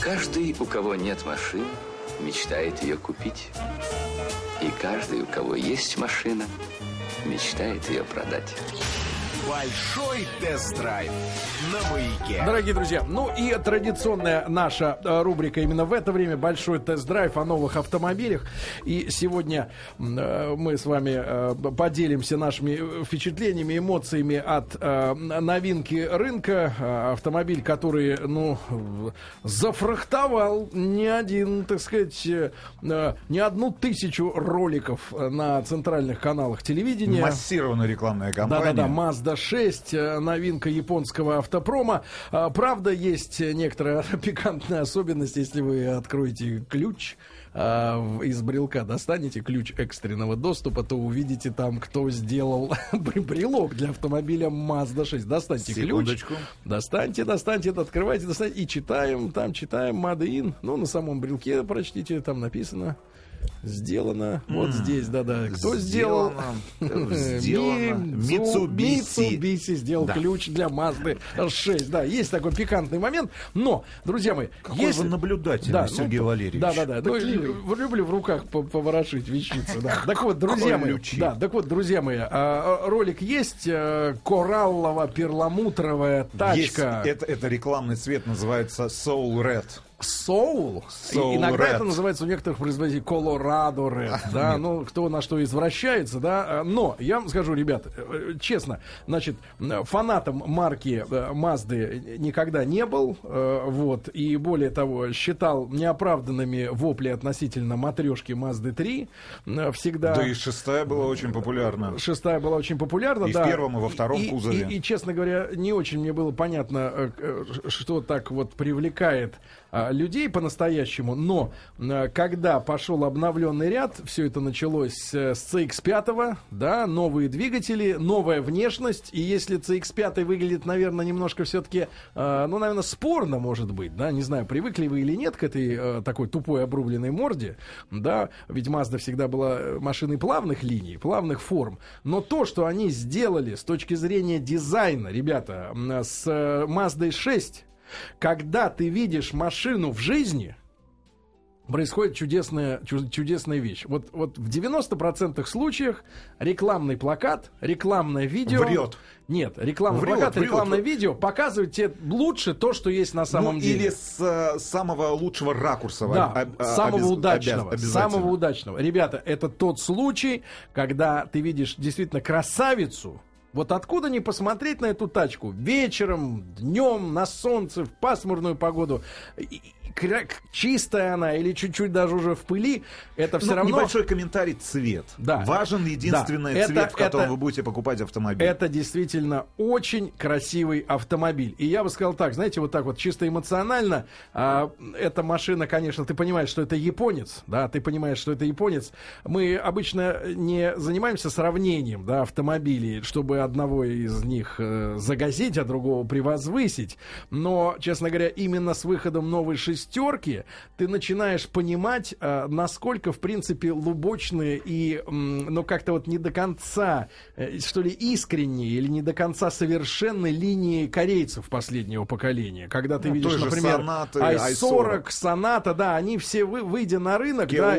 Каждый, у кого нет машины, мечтает ее купить. И каждый, у кого есть машина, мечтает ее продать. Большой тест-драйв на маяке. Дорогие друзья, ну и традиционная наша э, рубрика именно в это время большой тест-драйв о новых автомобилях. И сегодня э, мы с вами э, поделимся нашими впечатлениями, эмоциями от э, новинки рынка. Э, автомобиль, который, ну, зафрахтовал не один, так сказать, не одну тысячу роликов на центральных каналах телевидения. Массированная рекламная кампания. Да-да-да, Mazda 6, э, новинка японского автопрома. А, Правда, есть некоторая пикантная особенность, если вы откроете ключ а, из брелка, достанете ключ экстренного доступа, то увидите там, кто сделал бр- брелок для автомобиля Mazda 6. Достаньте ключ. Секундочку. Достаньте, достаньте, это открывайте, достаньте. И читаем, там читаем Made in. Ну, на самом брелке прочтите, там написано. Сделано. Вот здесь, да-да. Кто сделал? Сделано. Mitsubishi. Mitsubishi сделал Да. ключ для Mazda 6. Да, есть такой пикантный момент. Но, друзья мои, Какой если... вы наблюдательный, Да, Сергей ну, Валерьевич. Да, да, да. Ну, лю- люблю в руках по- поворошить вещицы. Да. Так вот, друзья мои, да, так вот, друзья мои, ролик есть э, кораллово-перламутровая Есть, тачка это, это рекламный цвет называется Soul Red. Soul. Soul Иногда Red. это называется у некоторых производителей Colorado Red. Да, ну кто на что извращается, да. А, Но я вам скажу, ребят, э, честно, значит, э, фанатом марки э, Mazda никогда не был, э, вот, и более того, считал неоправданными вопли относительно матрешки Mazda 3. э, Всегда. Да и шестая была очень популярна. Шестая была очень популярна, И в да. первом, и во втором И- кузове. И, и, честно говоря, не очень мне было понятно, э, э, что так вот привлекает людей по-настоящему. Но э, когда пошел обновленный ряд, все это началось э, с CX-5, да, новые двигатели, новая внешность. И если CX-5 выглядит, наверное, немножко все-таки, ну, наверное, спорно, может быть, да, не знаю, привыкли вы или нет к этой э, такой тупой обрубленной морде, да, ведь Mazda всегда была э, машиной плавных линий, плавных форм. Но то, что они сделали с точки зрения дизайна, ребята, с э, Mazda 6, когда ты видишь машину в жизни, происходит чудесная, чу- чудесная вещь. Вот, вот в 90% случаях рекламный плакат, рекламное видео... Врет. Нет, рекламный Врет, плакат, врет. рекламное видео показывает тебе лучше то, что есть на самом ну, деле. или с э, самого лучшего ракурса. Да, а- самого обяз- удачного. обяз- самого удачного. Ребята, это тот случай, когда ты видишь действительно красавицу. Вот откуда не посмотреть на эту тачку? Вечером, днем, на солнце, в пасмурную погоду. Чистая она или чуть-чуть даже уже в пыли, это все Ну, равно... Небольшой комментарий цвет. Да. Важен единственный Да. цвет, Это- в котором это- вы будете покупать автомобиль. Это действительно очень красивый автомобиль. И я бы сказал так, знаете, вот так вот чисто эмоционально, а, эта машина, конечно, ты понимаешь, что это японец, да, ты понимаешь, что это японец. Мы обычно не занимаемся сравнением, да, автомобилей, чтобы одного из них э, загасить, а другого превозвысить. Но, честно говоря, именно с выходом новой шестерки ты начинаешь понимать, э, насколько, в принципе, лубочные и, ну, как-то вот не до конца, э, что ли, искренние или не до конца совершенной линии корейцев последнего поколения. Когда ты Ну, видишь, например, Сонаты, i40, i40, Соната, да, они все, вы- выйдя на рынок, да,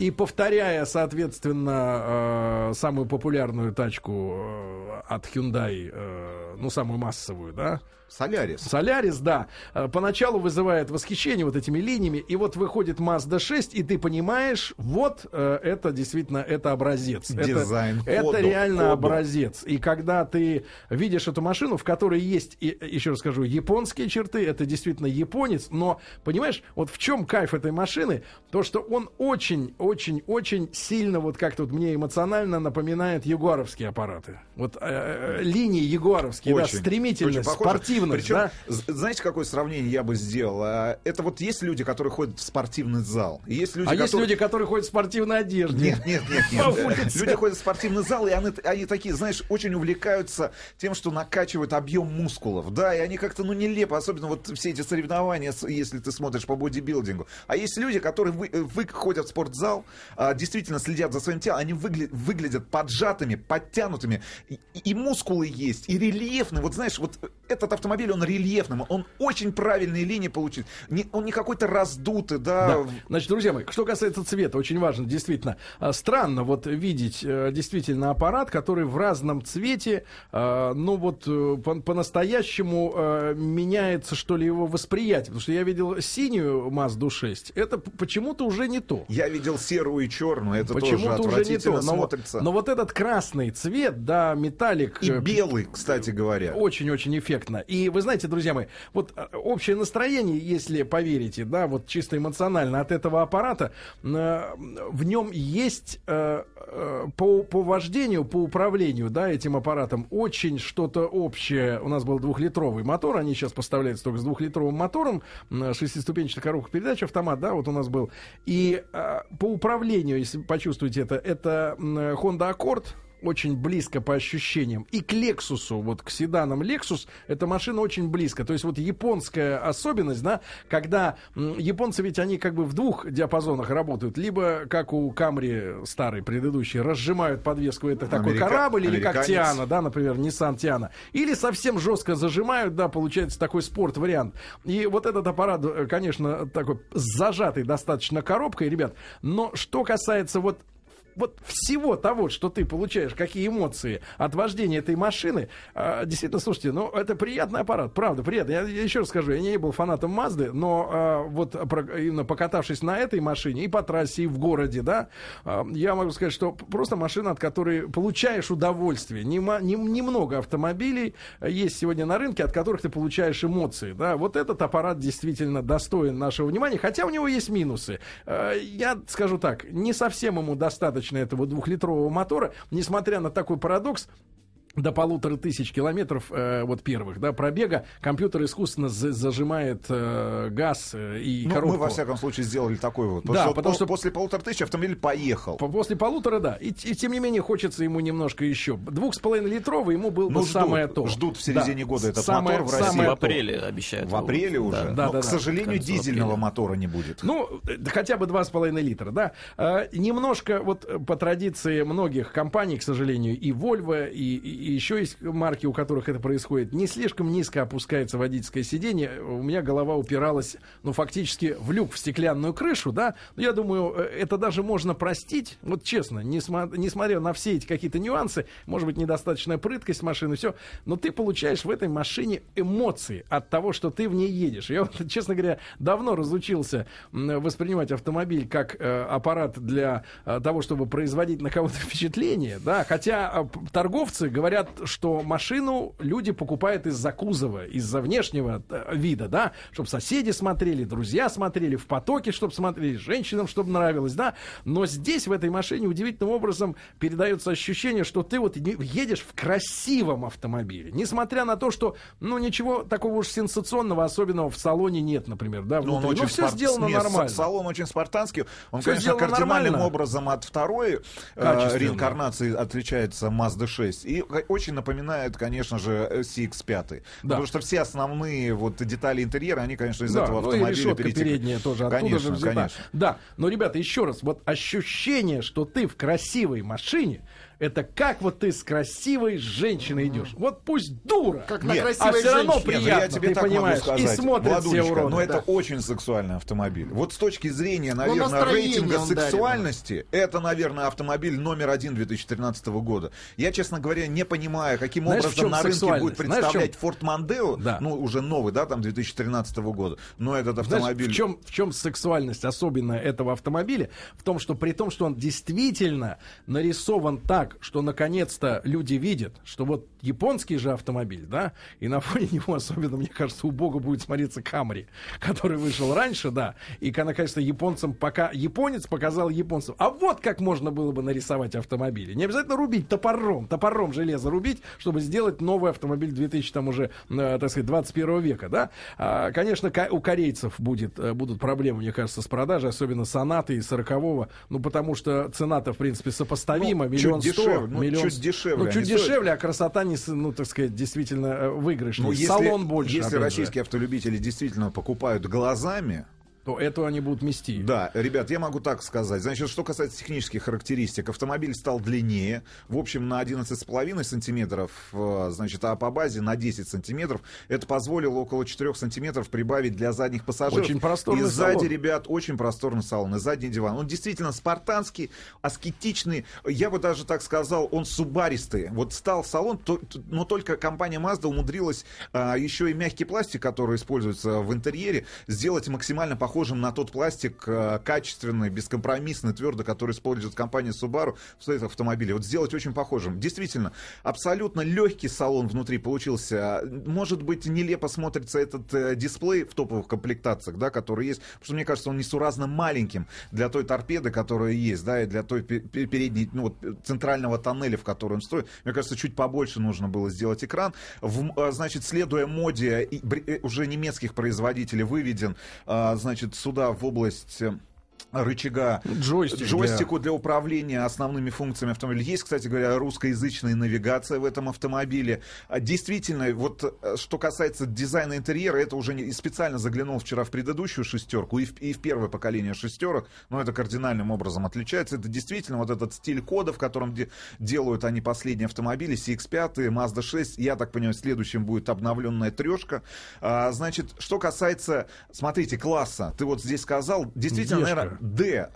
и повторяя, соответственно, э, самую популярную тачку э, от Hyundai, э, ну, самую массовую, да, Солярис. Солярис, да, э, поначалу вызывает восхищение вот этими линиями, и вот выходит Mazda 6, и ты понимаешь, вот э, это действительно это образец. Это- Дизайн, Это, коду, реально коду. образец. И когда ты видишь эту машину, в которой есть, и, еще раз скажу, японские черты, это действительно японец, но понимаешь, вот в чем кайф этой машины, то что он очень, очень, очень сильно вот как-то вот мне эмоционально напоминает ягуаровские аппараты. Вот э, э, линии ягуаровские, да, Очень, стремительность, очень похоже. спортивность, Причем, да. знаете, какое сравнение я бы сделал? А, Это вот есть люди, которые ходят в спортивный зал. И есть люди, А есть которые... люди, которые ходят в спортивной одежде. Нет, нет, нет, нет. Люди ходят в спортивный зал, и они, они такие, знаешь, очень увлекаются тем, что накачивают объем мускулов. Да, и они как-то, ну, нелепо, особенно вот все эти соревнования, если ты смотришь по бодибилдингу. А есть люди, которые вы, вы- ходят в спортзал, а, действительно следят за своим телом, они выгля- выглядят поджатыми, подтянутыми, и, и мускулы есть, и рельефные. Вот знаешь, вот этот автомобиль автомобиль, он рельефным, он очень правильные линии получит. Не, он не какой-то раздутый, да. Да. Значит, друзья мои, что касается цвета, очень важно, действительно. А, Странно вот видеть э, действительно аппарат, который в разном цвете, ну вот э, по- по-настоящему э, меняется, что ли, его восприятие. Потому что я видел синюю Мазду 6, это почему-то уже не то. Я видел серую и черную, это тоже Почему-то уже не то. Но, вот- смотрится. но вот этот красный цвет, да, металлик. И белый, кстати говоря. Очень-очень эффектно. И вы знаете, друзья мои, вот э, общее настроение, если поверите, да, вот чисто эмоционально от этого аппарата, э, в нем есть э, э, по, по вождению, по управлению, да, этим аппаратом очень что-то общее. У нас был двухлитровый мотор, они сейчас поставляются только с двухлитровым мотором, м, шестиступенчатая коробка передач, автомат, да, вот у нас был. И э, по управлению, если почувствуете это, это Honda Accord, очень близко по ощущениям. И к Лексусу, вот к седанам Lexus, эта машина очень близко. То есть вот японская особенность, да, когда японцы ведь они как бы в двух диапазонах работают. Либо, как у Камри старый, предыдущий, разжимают подвеску, это такой Америка- корабль, или как американец. Тиана, да, например, Nissan Тиана. Или совсем жестко зажимают, да, получается такой спорт-вариант. И вот этот аппарат, э, конечно, такой с зажатой достаточно коробкой, ребят. Но что касается вот вот всего того, что ты получаешь, какие эмоции от вождения этой машины, а, действительно, слушайте, ну, это приятный аппарат, правда, приятно. Я, я еще раз скажу, я не был фанатом Мазды, но а, вот про- именно покатавшись на этой машине и по трассе, и в городе, да, а, я могу сказать, что просто машина, от которой получаешь удовольствие. Нема- нем- Немного автомобилей есть сегодня на рынке, от которых ты получаешь эмоции, да. Вот этот аппарат действительно достоин нашего внимания, хотя у него есть минусы. Э, Я скажу так, не совсем ему достаточно этого двухлитрового мотора, несмотря на такой парадокс, до полутора тысяч километров э, вот первых да, пробега компьютер искусственно за- зажимает э, газ э, и Ну, коробку. мы, во всяком случае, сделали такой вот. Да, вот потому по- что- после полутора тысяч автомобиль поехал. По- После полутора, да. И, и тем не менее хочется ему немножко еще. Двух с половиной литровый ему был Ну, бы ждут, самое то. ждут в середине года этот самое, мотор в России. самое В то. апреле обещают. В апреле уже. Да, Но, да, к да. сожалению, дизельного апреле. мотора не будет. Ну, э, да хотя бы 2,5 литра, да. Э, немножко вот э, по традиции многих компаний, к сожалению, и Volvo, и, и- и еще есть марки, у которых это происходит, не слишком низко опускается водительское сиденье. У меня голова упиралась, ну, фактически в люк, в стеклянную крышу, да. Но я думаю, э, это даже можно простить, вот честно, несма- несмотря на все эти какие-то нюансы, может быть, недостаточная прыткость машины, все, но ты получаешь в этой машине эмоции от того, что ты в ней едешь. Я, честно говоря, давно разучился воспринимать автомобиль как э, аппарат для э, того, чтобы производить на кого-то впечатление, да, хотя э, торговцы говорят, что машину люди покупают из-за кузова, из-за внешнего э, вида, да, чтобы соседи смотрели, друзья смотрели, в потоке, чтобы смотрели, женщинам, чтобы нравилось, да, но здесь, в этой машине, удивительным образом передается ощущение, что ты вот едешь в красивом автомобиле, несмотря на то, что, ну, ничего такого уж сенсационного, особенного в салоне нет, например, да, Ну, он внутри. очень Ну, все спар- сделано нет, нормально. Салон очень спартанский. Он, Всё конечно, кардинальным нормально. образом от второй э, реинкарнации отличается Mazda 6. И очень напоминает, конечно же, э, CX-5. Да. Потому что все основные вот детали интерьера, они, конечно, из Да, этого ну автомобиля решетка перетекли. передняя тоже оттуда Конечно, же взята. конечно. Да, но, ребята, еще раз, вот ощущение, что ты в красивой машине, это как вот ты с красивой женщиной идешь. Вот пусть дура, Как на Нет, красивой а все равно женщине. Ну приятно, я тебе ты так понимаешь, могу сказать, и смотрят все уроды. но да. это очень сексуальный автомобиль. Вот с точки зрения, наверное, настроение рейтинга он дарит, сексуальности, это, наверное, автомобиль номер один 2013 года. Я, честно говоря, не понимаю, каким Знаешь, образом на рынке будет Знаешь, представлять Ford Mondeo, Да. ну, уже новый, да, там, 2013 года, но этот Знаешь, автомобиль... в чем, в чем сексуальность особенно этого автомобиля? В том, что при том, что он действительно нарисован так, что наконец-то люди видят, что вот японский же автомобиль, да, и на фоне него особенно, мне кажется, убого будет смотреться Камри, который вышел раньше, да, и, конечно, японцам пока японец показал японцам, а вот как можно было бы нарисовать автомобили. Не обязательно рубить топором, топором железо рубить, чтобы сделать новый автомобиль 2000, там уже, э, так сказать, 21 века, да. А, конечно, ко- у корейцев будет, э, будут проблемы, мне кажется, с продажей, особенно сонаты и 40 ну, потому что цена-то, в принципе, сопоставима, Ну, миллион сто, ну, миллион... чуть дешевле Ну, чуть дешевле, а красота, с- ну, так сказать, действительно э, выигрышнее. Ну, если, Салон больше, Если опять же. российские автолюбители действительно покупают глазами, то эту они будут мести. Да, ребят, я могу так сказать. Значит, что касается технических характеристик, автомобиль стал длиннее, в общем, на 11,5 сантиметров, э, значит, а по базе на 10 сантиметров. Это позволило около 4 сантиметров прибавить для задних пассажиров. Очень просторный И сзади, салон. ребят, очень просторный салон, и задний диван. Он действительно спартанский, аскетичный. Я бы даже так сказал, он субаристый. Вот стал салон, то- но только компания Mazda умудрилась а, еще и мягкий пластик, который используется в интерьере, сделать максимально похожим на тот пластик а, качественный, бескомпромиссный, твердый, который использует компания Subaru в своих автомобилях. Вот сделать очень похожим. Действительно, абсолютно легкий салон внутри получился. Может быть, нелепо смотрится этот э, дисплей в топовых комплектациях, да, который есть, потому что мне кажется, он несуразно маленьким для той торпеды, которая есть, да, и для той пе- пе- передней, ну, вот, э, центрального тоннеля, в который он строит. Мне кажется, чуть побольше нужно было сделать экран. В, а, значит, следуя моде э, уже немецких производителей, выведен, а, значит, сюда в область рычага Джойстик для- джойстику для управления основными функциями автомобиля. Есть, кстати говоря, русскоязычная навигация в этом автомобиле. А, Действительно, вот э, что касается дизайна интерьера, это уже не, и специально заглянул вчера в предыдущую шестерку и в, и в первое поколение шестерок, но это кардинальным образом отличается. Это действительно вот этот стиль кода, в котором де- делают они последние автомобили, CX-5, Mazda 6, я так понимаю, следующим будет обновленная трешка. А, значит, что касается, смотрите, класса, ты вот здесь сказал, действительно, Дешка. наверное, D.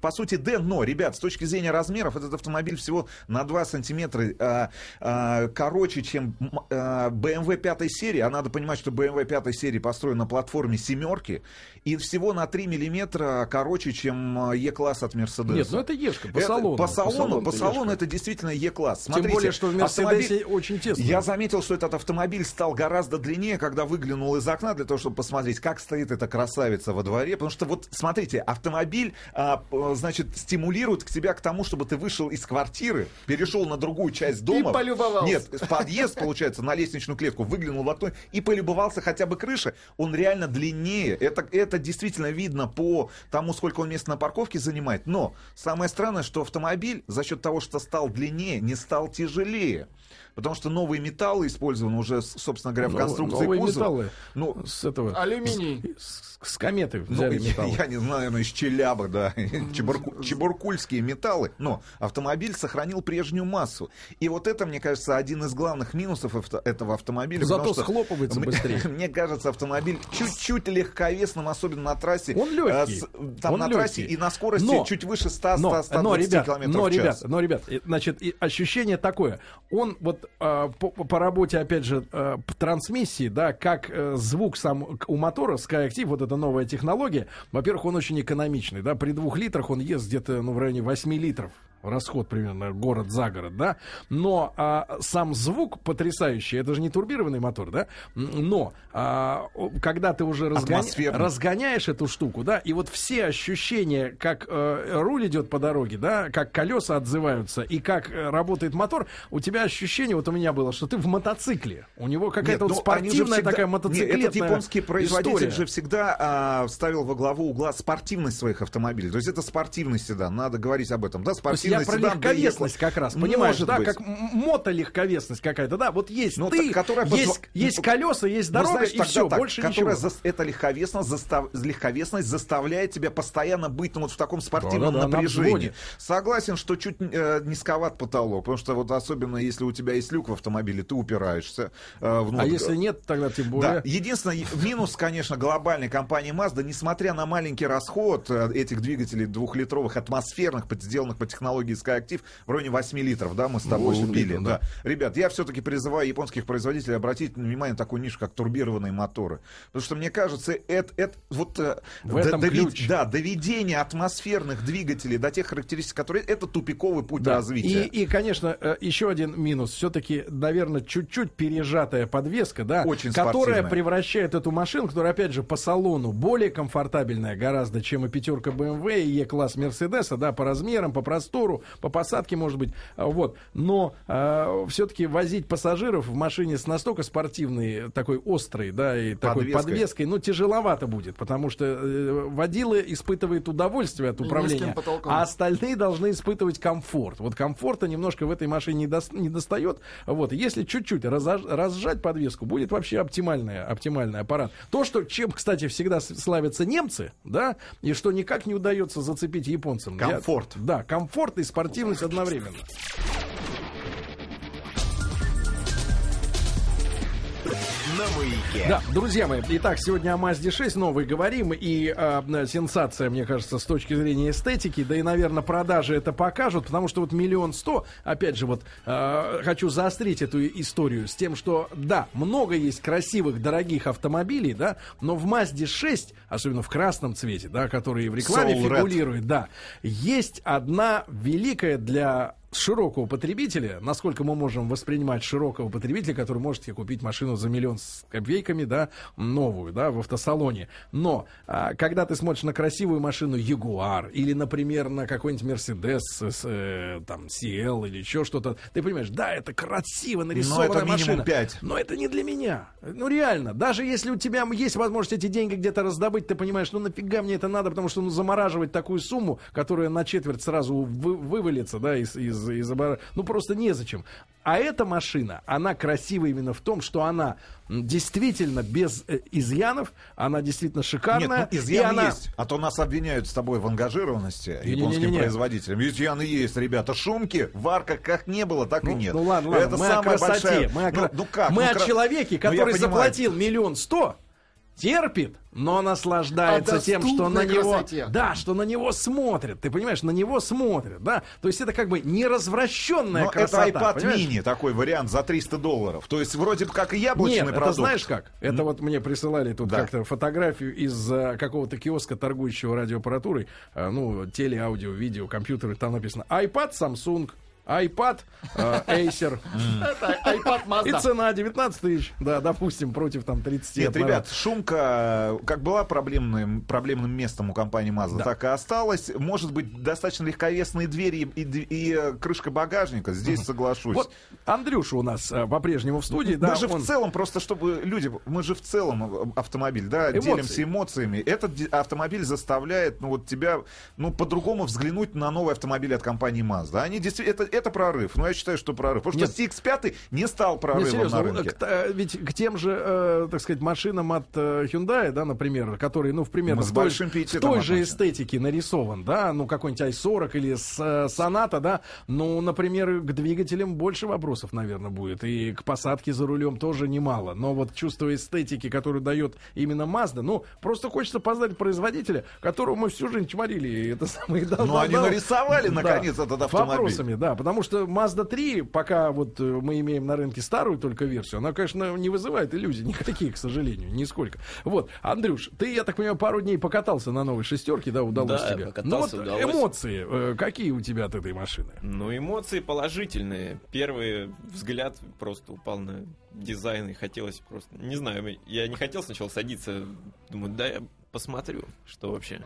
По сути, D, но, ребят, с точки зрения размеров, этот автомобиль всего на 2 сантиметра а, а, короче, чем а, BMW 5 серии. А надо понимать, что BMW 5 серии построен на платформе семерки. И всего на 3 миллиметра короче, чем а, E-класс от Mercedes. Нет, ну это Ешка, по Это- салону. По салону, по это салону это действительно E-класс. Тем Смотрите, более, что в автомобиль- очень тесно. Я заметил, что этот автомобиль стал гораздо длиннее, когда выглянул из окна для того, чтобы посмотреть, как стоит эта красавица во дворе. Потому что вот, смотрите, автомобиль, а, п- значит, стимулирует к тебя к тому, чтобы ты вышел из квартиры, перешел на другую часть дома. полюбовался. Нет, в подъезд, получается, на лестничную клетку, выглянул в окно и полюбовался хотя бы крышей. Он реально длиннее. Это, это действительно видно по тому, сколько он места на парковке занимает. Но самое странное, что автомобиль за счет того, что стал длиннее, не стал тяжелее. Потому что новые металлы использованы уже, собственно говоря, в конструкции новые кузова. металлы. Ну, С этого... Алюминий. С, с кометы ну, взяли я, металл. я не знаю, наверное, из Челяба, да, Чебурку- чебуркульские металлы, но автомобиль сохранил прежнюю массу. И вот это, мне кажется, один из главных минусов авто- этого автомобиля. Зато потому что схлопывается мне- быстрее. Мне кажется, автомобиль чуть-чуть легковесным, особенно на трассе. Он легкий. э, с- Там Он на трассе легкий. и на скорости Но- чуть выше 100 но, 100 но, 120 ребят, километров но, в ребят, час. но, ребят, значит, и ощущение такое. Он вот а, по, по работе, опять же, по трансмиссии, да, как э, звук сам у мотора SkyActiv, вот эта новая технология, во-первых, он очень экономичный, да, при двух литрах он ест где-то, ну, в районе 8 литров. Расход примерно город за город, да. Но а, сам звук потрясающий. Это же не турбированный мотор, да. Но а, когда ты уже разгоня- разгоняешь эту штуку, да, и вот все ощущения, как э, руль идет по дороге, да, как колеса отзываются и как э, работает мотор, у тебя ощущение, вот у меня было, что ты в мотоцикле. У него какая-то Нет, вот спортивная всегда- такая Нет, мотоциклетная Этот японский производитель история. же всегда а, ставил во главу угла спортивность своих автомобилей. То есть это спортивный седан, надо говорить об этом. Да, есть спортивный я про легковесность как раз, Может понимаешь, да, быть. как мото-легковесность какая-то, да, вот есть Ну, ты, которая есть, есть ну, колеса, есть Ну, дорога, знаешь, и тогда все, так, больше которая ничего. эта легковесность, застав- легковесность заставляет тебя постоянно быть ну, вот в таком спортивном напряжении. Согласен, что чуть э, низковат потолок, потому что вот особенно если у тебя есть люк в автомобиле, ты упираешься э, внутрь. А если нет, тогда тем более. Да, единственное, минус, конечно, глобальной компании Mazda, несмотря на маленький расход э, этих двигателей двухлитровых, атмосферных, сделанных по технологии SkyActiv, в районе 8 литров, да, мы с тобой 8 купили. литров, да. Ребят, я все-таки призываю японских производителей обратить внимание на такую нишу, как турбированные моторы. Потому что, мне кажется, это, это вот... э, В этом довед- ключ. Да, доведение атмосферных двигателей до тех характеристик, которые... Это тупиковый путь Да. развития. И, и, конечно, э, еще один минус. Все-таки, наверное, чуть-чуть пережатая подвеска, да, Очень которая спортивная. превращает эту машину, которая, опять же, по салону более комфортабельная гораздо, чем и пятерка BMW и E-класс Мерседеса, да, по размерам, по простору, маневру, по посадке, может быть. А, Вот. Но э, все-таки возить пассажиров в машине с настолько спортивной, такой острой, да, и такой Подвеской. подвеской, ну, тяжеловато будет, потому что э, водила испытывает удовольствие от И управления, а остальные должны испытывать комфорт. Вот комфорта немножко в этой машине не, дос- не достает. Вот. Если чуть-чуть разож- разжать подвеску, будет вообще оптимальный, оптимальный аппарат. То, что, чем, кстати, всегда славятся немцы, да, и что никак не удается зацепить японцам. Я- Комфорт. да, комфорт и спортивность одновременно. На маяке. Да, друзья мои, итак, сегодня о Мазде 6 новой говорим, и э, сенсация, мне кажется, с точки зрения эстетики, да и, наверное, продажи это покажут, потому что вот миллион сто, опять же, вот э, хочу заострить эту историю с тем, что, да, много есть красивых, дорогих автомобилей, да, но в Мазде 6, особенно в красном цвете, да, который в рекламе Soul Red. фигурирует, да, есть одна великая для широкого потребителя, насколько мы можем воспринимать широкого потребителя, который может себе купить машину за миллион с копейками, да, новую, да, в автосалоне. Но а, когда ты смотришь на красивую машину Jaguar или, например, на какой-нибудь Mercedes с, э, там CL или еще что-то, ты понимаешь, да, это красиво нарисованная это минимум машина, пять. но это не для меня. Ну реально, даже если у тебя есть возможность эти деньги где-то раздобыть, ты понимаешь, ну нафига мне это надо, потому что ну, замораживать такую сумму, которая на четверть сразу вы- вывалится, да, из, из, из обора- ну просто незачем. А эта машина, она красива именно в том, что она действительно без э, изъянов, она действительно шикарная. Нет, ну, и изъяны она... есть. А то нас обвиняют с тобой в ангажированности Не-не-не-не. японским производителям. Изъяны есть, ребята. Шумки, варка как не было, так Ну, и нет. ну ладно, ладно, Это мы самая о красоте. большая... Мы, о, ну, ну как? мы Ну, о кра- человеке, Ну, который заплатил миллион сто, терпит, но наслаждается О тем, что на него, красоте. да, что на него смотрят. Ты понимаешь, на него смотрят, да. То есть это как бы неразвращенная Но красота. это iPad понимаешь? mini, такой вариант за 300 долларов. То есть вроде бы как и яблочный Нет, продукт. это знаешь как? Это вот мне присылали тут Да. как-то фотографию из э, какого-то киоска, торгующего радиоаппаратурой, э, ну, теле, аудио, видео, компьютеры, там написано iPad Samsung, iPad э, Acer. IPad И Mazda. цена 19 тысяч, да, допустим, против там 30 Нет, ребят, шумка э, как была проблемным, проблемным местом у компании Mazda, Да. так и осталась. Может быть, достаточно легковесные двери и, д- и, э, крышка багажника. Здесь соглашусь. Вот Андрюша у нас э, по-прежнему в студии, да, Даже он- в целом, просто чтобы люди, мы же в целом э, автомобиль, да, Эмоции. делимся эмоциями. Этот автомобиль заставляет, ну вот тебя, ну по-другому взглянуть на новый автомобиль от компании Mazda. Они действительно, это, это прорыв. Ну я считаю, что прорыв. Потому Нет. что CX-5 не стал прорывом серьезно, на ну, рынке. к- э, ведь к тем же, э, так сказать, машинам от э, Hyundai, да, например, которые, ну, в примерно с той, в той же эстетике нарисован, да, ну, какой-нибудь i40 или с, э, Sonata, да, ну, например, к двигателям больше вопросов, наверное, будет, и к посадке за рулем тоже немало, но вот чувство эстетики, которую дает именно Mazda, ну, просто хочется познать производителя, которого мы всю жизнь чморили, это самое... Ну, они нарисовали, наконец, этот автомобиль. Вопросами, да, потому что Mazda 3, пока вот э, мы имеем на рынке старую только версию, она, конечно, не вызывает иллюзий никаких, к сожалению, нисколько. Вот, Андрюш, ты, я так понимаю, пару дней покатался на новой шестерке, да, удалось Да, тебе? покатался, ну, вот удалось. эмоции, э, какие у тебя от этой машины? Ну, эмоции положительные. Первый взгляд просто упал на дизайн и хотелось просто... Не знаю, я не хотел сначала садиться. Думаю, да я посмотрю, что вообще,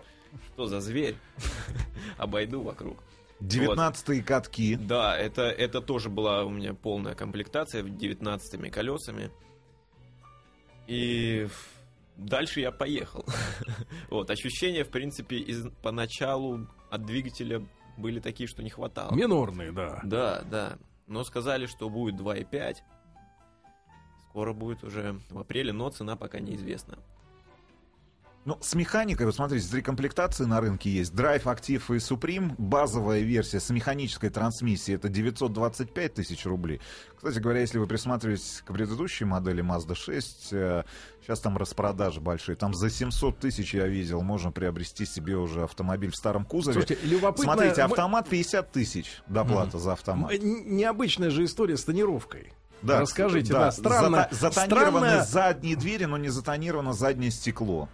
что за зверь. Обойду вокруг. 19 катки. Да, это, это тоже была у меня полная комплектация 19 колесами. И дальше я поехал. Вот, ощущения, в принципе, из, поначалу от двигателя были такие, что не хватало. Минорные, да. Да, да. Но сказали, что будет 2,5. Скоро будет уже в апреле, но цена пока неизвестна. Ну, с механикой, вот смотрите, три комплектации на рынке есть. Drive, Active и Supreme. Базовая версия с механической трансмиссией это 925 тысяч рублей. Кстати говоря, если вы присматриваетесь к предыдущей модели Mazda 6, э, сейчас там распродажи большие. Там за 700 тысяч, я видел, можно приобрести себе уже автомобиль в старом кузове. Слушайте, любопытно... Смотрите, автомат 50 тысяч доплата за автомат. Необычная же история с тонировкой. Да, Расскажите, да, странно. Зата- затонированы странно- задние двери, но не затонировано заднее стекло.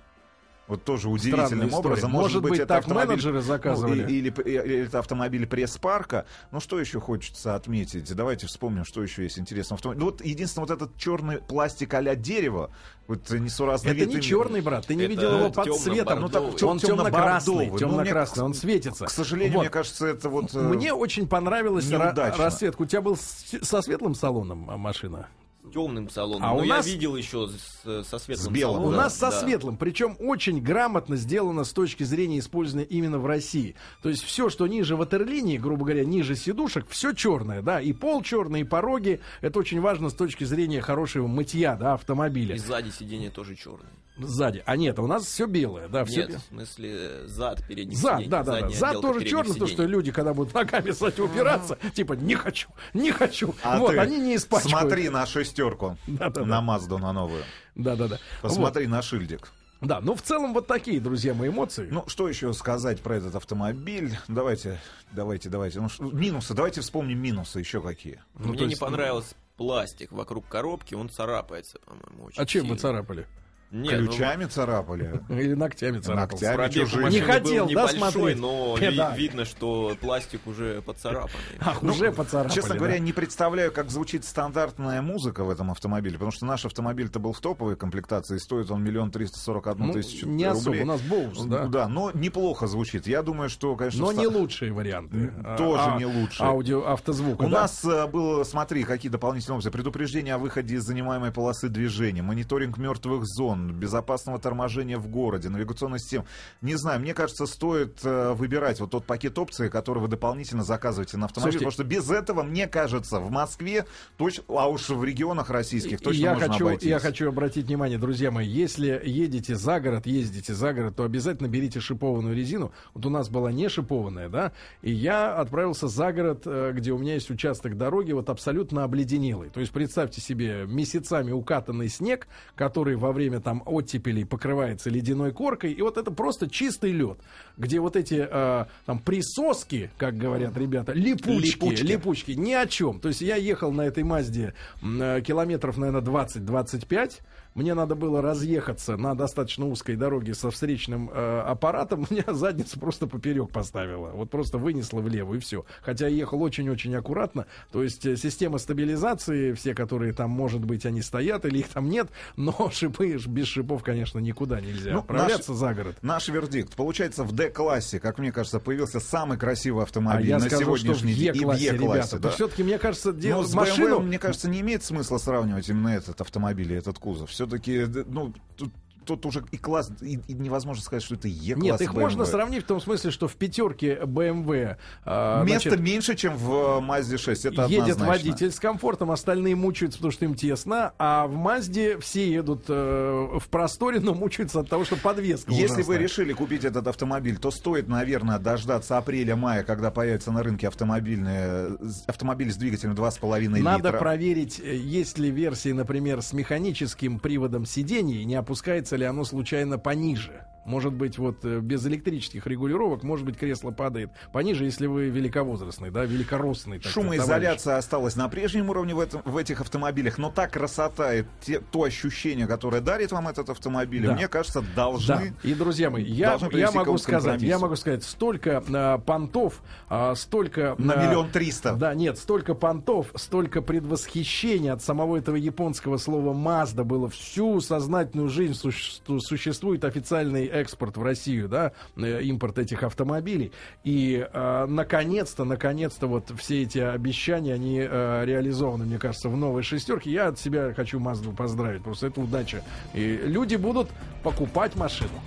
Вот тоже удивительным образом. Может быть, это так автомобиль- менеджеры заказывали? Ну, и- или, или это автомобиль пресс-парка. Ну, что еще хочется отметить? Давайте вспомним, что еще есть интересного. Ну, вот единственное, вот этот черный пластик а дерева, вот несуразный Это вид не черный, брат. Ты не Это видел его под цветом. Ну, так он тем- темно-красный. темно-бордовый. Ну, Темно-красный. мне- Он светится. К сожалению, Вот. мне кажется, это вот... э, Мне очень понравилась ра- неудачно. расцветка. У тебя был с- со светлым салоном а, машина? Темным салоном. А Но у я нас- видел еще с- со светлым С белым, салоном. У да, нас со да. светлым, причем очень грамотно сделано с точки зрения использования именно в России. То есть все, что ниже ватерлинии, грубо говоря, ниже сидушек, все черное, да, и пол черный, и пороги. Это очень важно с точки зрения хорошего мытья, да, автомобиля. И сзади сиденье тоже черное. Сзади. А нет, у нас все белое, да, все Нет, в смысле зад передний Зад, да, да, да. Зад тоже черный, то, что люди, когда будут ногами, кстати, упираться, типа, не хочу, не хочу. А вот, ты они не испачкают. Смотри на шестерку, Да-да-да. на Мазду, на новую. Да, да, да. Посмотри на шильдик. Да, ну в целом вот такие, друзья мои, эмоции. Ну, что еще сказать про этот автомобиль? Давайте, давайте, давайте. Ну, ш- минусы, давайте вспомним минусы еще какие. Ну, Мне не есть, понравился пластик вокруг коробки, он царапается, по-моему, очень а чем вы сильно. царапали? Нет, ну, Ключами царапали. Или ногтями царапал? Ногтями. машины Не хотел, да, небольшой, смотреть? но ви- Да. видно, что пластик уже поцарапанный. Ах, Ну, уже поцарапали. Честно да? говоря, не представляю, как звучит стандартная музыка в этом автомобиле, потому что наш автомобиль-то был в топовой комплектации, стоит он миллион триста сорок одну Ну, тысячу не особо, рублей. у нас Боус, да. Да, но неплохо звучит. Я думаю, что, конечно... Но не лучшие варианты. А- Тоже а- не лучшие. Аудио, автозвука, У да? нас э, было, смотри, какие дополнительные опции. Предупреждение о выходе из занимаемой полосы движения, мониторинг мертвых зон, безопасного торможения в городе, навигационная система. Не знаю, мне кажется, стоит э, выбирать вот тот пакет опций, который вы дополнительно заказываете на автомобиль, Слушайте, потому что без этого, мне кажется, в Москве, точно, а уж в регионах российских точно я можно хочу, обойтись. я хочу обратить внимание, друзья мои, если едете за город, ездите за город, то обязательно берите шипованную резину. Вот у нас была не шипованная, да, и я отправился за город, э, где у меня есть участок дороги, вот абсолютно обледенелый. То есть представьте себе месяцами укатанный снег, который во время там оттепелей покрывается ледяной коркой, и вот это просто чистый лед, где вот эти э, там присоски, как говорят ребята, липучки, Липучки. липучки, ни о чем. То есть я ехал на этой Мазде э, километров, наверное, 20-25. Мне надо было разъехаться на достаточно узкой дороге со встречным э, аппаратом. Меня задницу просто поперек поставила. Вот просто вынесла влево и все. Хотя я ехал очень-очень аккуратно. То есть э, система стабилизации, все, которые там, может быть, они стоят или их там нет. Но шипы, без шипов, конечно, никуда нельзя Ну, отправляться за город. Наш вердикт. Получается, в D-классе, как мне кажется, появился самый красивый А автомобиль я на скажу, сегодняшний день. И в E-классе, да. Все-таки, мне кажется, Но дело с машину... BMW, мне кажется, не имеет смысла сравнивать именно этот автомобиль и этот кузов. Все-таки, ну, тут, тут уже и класс, и, и невозможно сказать, что это E-класс. Нет, их BMW. можно сравнить в том смысле, что в пятерке BMW а, Места значит, меньше, чем в э, Mazda 6, это едет однозначно. водитель с комфортом, остальные мучаются, потому что им тесно, а в Мазде все едут э, в просторе, но мучаются от того, что подвеска Если вы ужасная. решили купить этот автомобиль, то стоит, наверное, дождаться апреля-мая, когда появится на рынке автомобильные, автомобиль с двигателем 2,5 литра. Надо проверить, э, есть ли версии, например, с механическим приводом сидений, не опускается ли оно случайно пониже. Может быть, вот э, без электрических регулировок, может быть, кресло падает пониже, если вы великовозрастный, да, товарищ. Шумоизоляция осталась на прежнем уровне в, этом, в этих автомобилях, но та красота и те- то ощущение, которое дарит вам этот автомобиль, Да. мне кажется, Да, должны... и, друзья мои, я, я могу сказать, я могу сказать, столько а, понтов, а, столько... На а, миллион триста. Да, нет, столько понтов, столько предвосхищения от самого этого японского слова Mazda было всю сознательную жизнь суще- существует официальный экспорт в Россию, да, э, импорт этих автомобилей. И э, наконец-то, наконец-то вот все эти обещания, они э, реализованы, мне кажется, в новой шестерке. Я от себя хочу Мазду поздравить, просто это удача. И люди будут покупать машину.